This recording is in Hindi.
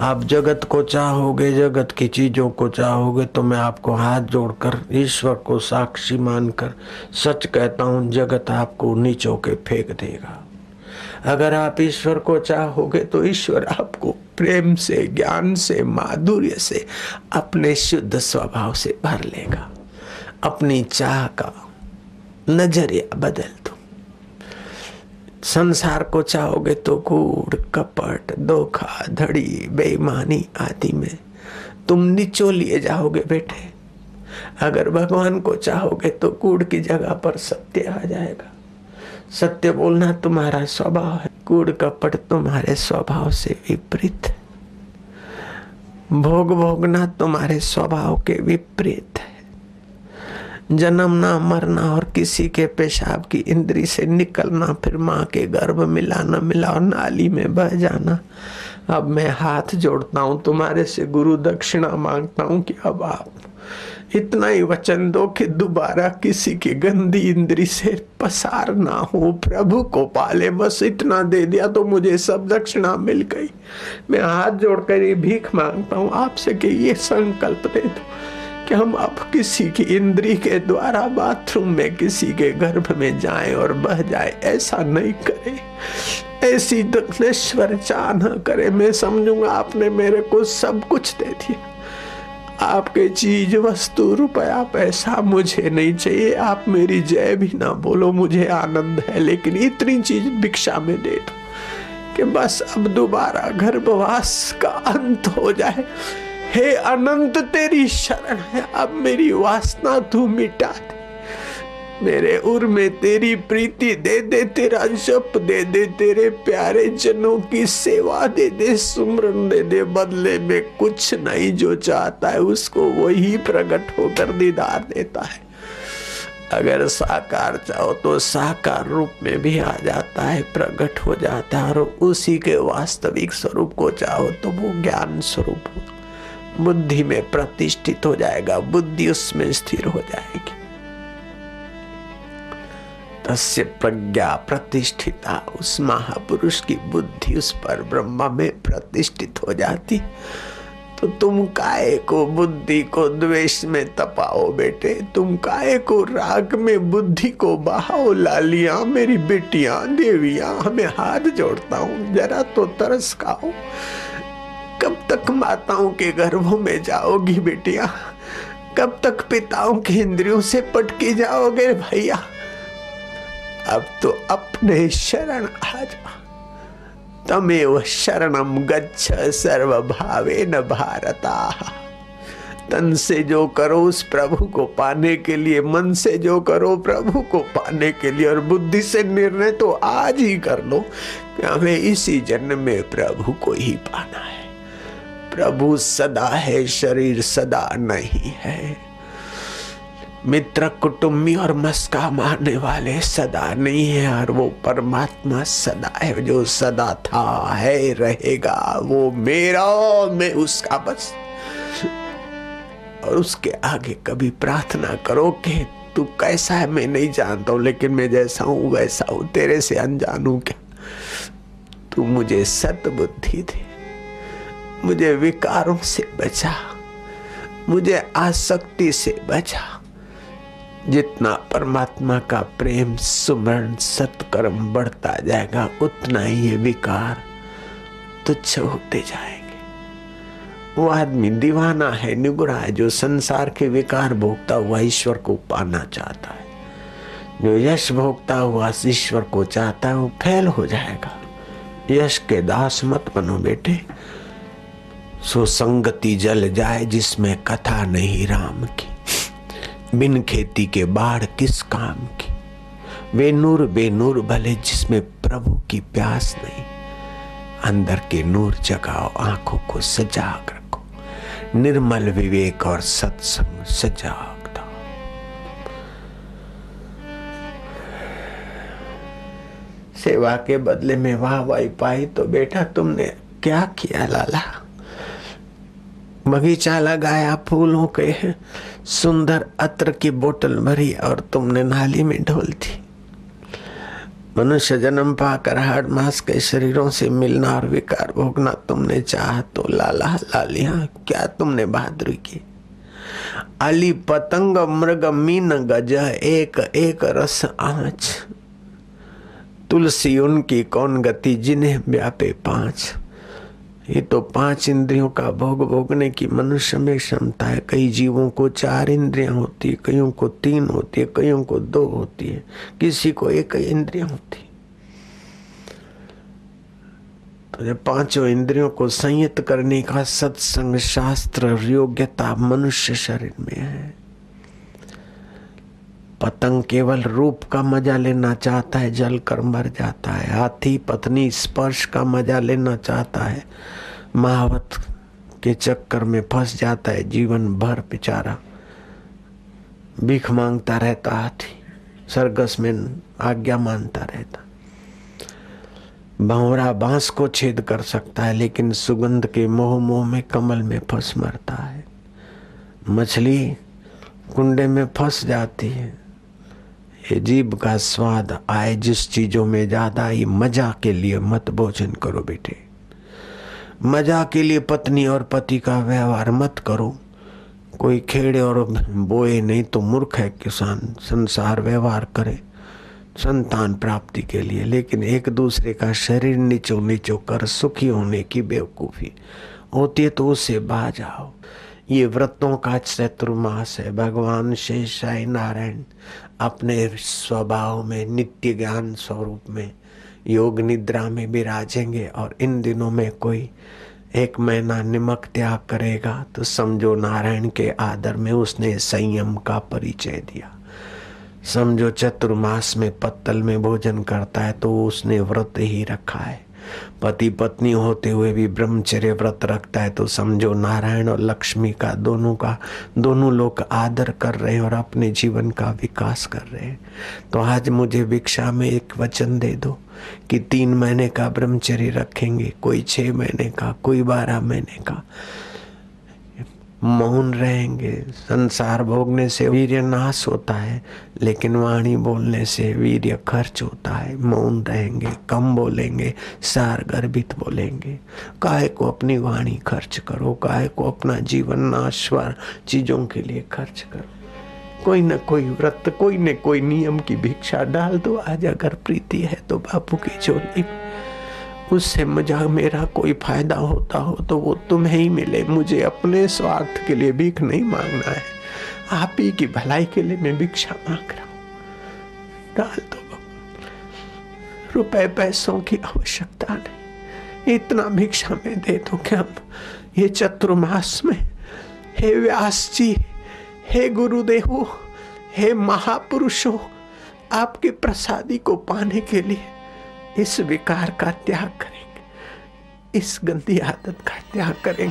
आप जगत को चाहोगे, जगत की चीज़ों को चाहोगे तो मैं आपको हाथ जोड़कर, ईश्वर को साक्षी मानकर सच कहता हूँ, जगत आपको नीचो के फेंक देगा। अगर आप ईश्वर को चाहोगे तो ईश्वर आपको प्रेम से, ज्ञान से, माधुर्य से, अपने शुद्ध स्वभाव से भर लेगा। अपनी चाह का नज़रिया बदल दो। संसार को चाहोगे तो कूड़ कपट, धोखा, धड़ी, बेईमानी आदि में तुम नीचो लिए जाओगे बेटे। अगर भगवान को चाहोगे तो कूड़ की जगह पर सत्य आ जाएगा। सत्य बोलना तुम्हारा स्वभाव है कूड़ कपट तुम्हारे स्वभाव से विपरीत भोग भोगना तुम्हारे स्वभाव के विपरीत है। जन्मना मरना और किसी के पेशाब की इंद्री से निकलना, फिर माँ के गर्भ मिलाना मिला और नाली में बह जाना। अब मैं हाथ जोड़ता हूँ, तुम्हारे से गुरु दक्षिणा माँगता हूँ कि अब आप इतना ही वचन दो कि दोबारा किसी की गंदी इंद्री से पसार ना हो। प्रभु को पाले, बस इतना दे दिया तो मुझे सब दक्षिणा मिल गई। मैं हाथ जोड़कर ये भीख माँगता हूँ, आपसे कि ये संकल्प दे दो। कि हम अब किसी की इंद्री के द्वारा बाथरूम में, किसी के गर्भ में जाएँ और बह जाए। ऐसा नहीं करें। ऐसी दक्षिणेश्वर चाह न करे। मैं समझूँगा आपने मेरे को सब कुछ दे दिया। आपके चीज़ वस्तु रुपया पैसा मुझे नहीं चाहिए। आप मेरी जय भी ना बोलो, मुझे आनंद है, लेकिन इतनी चीज़ भिक्षा में दे दो कि बस अब दोबारा गर्भवास का अंत हो जाए। हे अनंत, तेरी शरण है। अब मेरी वासना तू मिटा दे। मेरे उर में तेरी प्रीति दे दे, तेरा जप दे दे, तेरे प्यारे जनों की सेवा दे दे, सुमरन दे दे। बदले में कुछ नहीं जो चाहता है, उसको वही प्रकट होकर दीदार देता है। अगर साकार चाहो तो साकार रूप में भी आ जाता है, प्रकट हो जाता है, और उसी के वास्तविक स्वरूप को चाहो तो वो ज्ञान स्वरूप बुद्धि में प्रतिष्ठित हो जाएगा, बुद्धि उसमें स्थिर हो जाएगी। तस्य प्रज्ञा प्रतिष्ठिता, उस महापुरुष की बुद्धि उस पर ब्रह्मा में प्रतिष्ठित हो जाती। तो तुम काय को बुद्धि को द्वेष में तपाओ बेटे? तुम काय को राग में बुद्धि को बहाओ? लालिया मेरी बेटिया, देवियाँ, हमें हाथ जोड़ता हूँ, जरा तो तरस खाओ। तक माताओं के गर्भों में जाओगी बेटिया? कब तक पिताओं के इंद्रियों से पटकी जाओगे भैया? अब तो अपने शरण आ जा तमेव शरणम गच्छ सर्व भावे न भारता। तन से जो करो उस प्रभु को पाने के लिए, मन से जो करो प्रभु को पाने के लिए और बुद्धि से निर्णय तो आज ही कर लो। कि हमें इसी जन्म में प्रभु को ही पाना है? प्रभु सदा है, शरीर सदा नहीं है। मित्र कुटुम्बी और मस्का मारने वाले सदा नहीं है और वो परमात्मा सदा है, जो सदा था, है, रहेगा, वो मेरा मैं उसका बस। और उसके आगे कभी प्रार्थना करो कि तू कैसा है, मैं नहीं जानता हूँ, लेकिन मैं जैसा हूँ, वैसा हूँ, तेरे से अनजान क्या? तू मुझे सत बुद्धि दे। मुझे विकारों से बचा, मुझे आसक्ति से बचा। जितना परमात्मा का प्रेम, सुमरण, सत्कर्म बढ़ता जाएगा, उतना ही ये विकार तुच्छ होते जाएँगे। वो आदमी दीवाना है, निगुरा है, जो संसार के विकार भोगता हुआ ईश्वर को पाना चाहता है। जो यश भोगता हुआ ईश्वर को चाहता है, वो फैल हो जाएगा। यश के दास मत बनो बेटे। सो संगति जल जाए जिसमें कथा नहीं राम की। बिन खेती के बाढ़ किस काम की? वे नूर बेनूर भले जिसमें प्रभु की प्यास नहीं। अंदर के नूर जगाओ, आँखों को सजाग रखो। निर्मल विवेक और सत्संग सजाग सेवा के बदले में वाह वाही पाई तो बेटा तुमने क्या किया लाला? बगीचा लगाया, फूलों के सुंदर अत्र की बोतल भरी और तुमने नाली में ढोल दी। मनुष्य जन्म पाकर हाड़ मास के शरीरों से मिलना और विकार भोगना तुमने चाह तो लाला लालिया क्या तुमने बहादुरी की? अली पतंग, मृग, मीन, गज, एक एक रस, आँच। तुलसी उनकी कौन गति, जिन्हें व्यापे पाँच। ये तो पाँच इंद्रियों का भोग भोगने की मनुष्य में क्षमता है। कई जीवों को चार इंद्रियाँ होती है, कईयों को तीन होती है, कईयों को दो होती है। किसी को एक इंद्रियाँ होती तो जब पाँचों इंद्रियों को संयत करने का सत्संग शास्त्र योग्यता मनुष्य शरीर में है पतंग केवल रूप का मज़ा लेना चाहता है, जल कर मर जाता है। हाथी, पत्नी, स्पर्श का मज़ा लेना चाहता है। महावत के चक्कर में फंस जाता है जीवन भर बेचारा। भीख माँगता रहता हाथी, सरगस में आज्ञा मानता रहता। भंवरा बाँस को छेद कर सकता है, लेकिन सुगंध के मोह मोह में कमल में फंस मरता है। मछली कुंडे में फंस जाती है। जीव का स्वाद आए जिस चीज़ों में ज़्यादा ये मज़ा के लिए मत भोजन करो बेटे। मज़ा के लिए पत्नी और पति का व्यवहार मत करो। कोई खेड़े और बोए नहीं तो मूर्ख है किसान, संसार व्यवहार करे, संतान प्राप्ति के लिए। लेकिन एक दूसरे का शरीर नीचो नीचो कर सुखी होने की बेवकूफ़ी होती है तो उससे बा जाओ ये व्रतों का चतुर्मास है। भगवान शेषाई नारायण अपने स्वभाव में, नित्य ज्ञान स्वरूप में, योग निद्रा में विराजेंगे और इन दिनों में कोई एक महीना निमक त्याग करेगा तो समझो नारायण के आदर में उसने संयम का परिचय दिया। समझो चतुर्मास में पत्तल में भोजन करता है तो उसने व्रत ही रखा है। पति पत्नी होते हुए भी ब्रह्मचर्य व्रत रखता है तो समझो नारायण और लक्ष्मी का दोनों का, दोनों लोग आदर कर रहे हैं और अपने जीवन का विकास कर रहे हैं। तो आज मुझे भिक्षा में एक वचन दे दो कि तीन महीने का ब्रह्मचर्य रखेंगे, कोई छः महीने का, कोई बारह महीने का। मौन रहेंगे। संसार भोगने से वीर्य नाश होता है, लेकिन वाणी बोलने से वीर्य खर्च होता है। मौन रहेंगे, कम बोलेंगे, सार गर्भित बोलेंगे। काय को अपनी वाणी खर्च करो काय को अपना जीवन नाशवर चीज़ों के लिए खर्च करो। कोई न कोई व्रत, कोई न कोई नियम की भिक्षा डाल दो। आज अगर प्रीति है तो बापू की चोली उससे मुझे मेरा कोई फ़ायदा होता हो तो वो तुम्हें ही मिले। मुझे अपने स्वार्थ के लिए भीख नहीं मांगना है। आप ही की भलाई के लिए मैं भिक्षा मांग रहा हूँ। डाल दो रुपए पैसों की आवश्यकता नहीं। इतना भिक्षा में दे दो क्या? ये चतुर्मास में, हे व्यास जी, हे गुरुदेव, हे महापुरुषों, आपके प्रसादी को पाने के लिए इस विकार का त्याग करेंगे। इस गंदी आदत का त्याग करेंगे।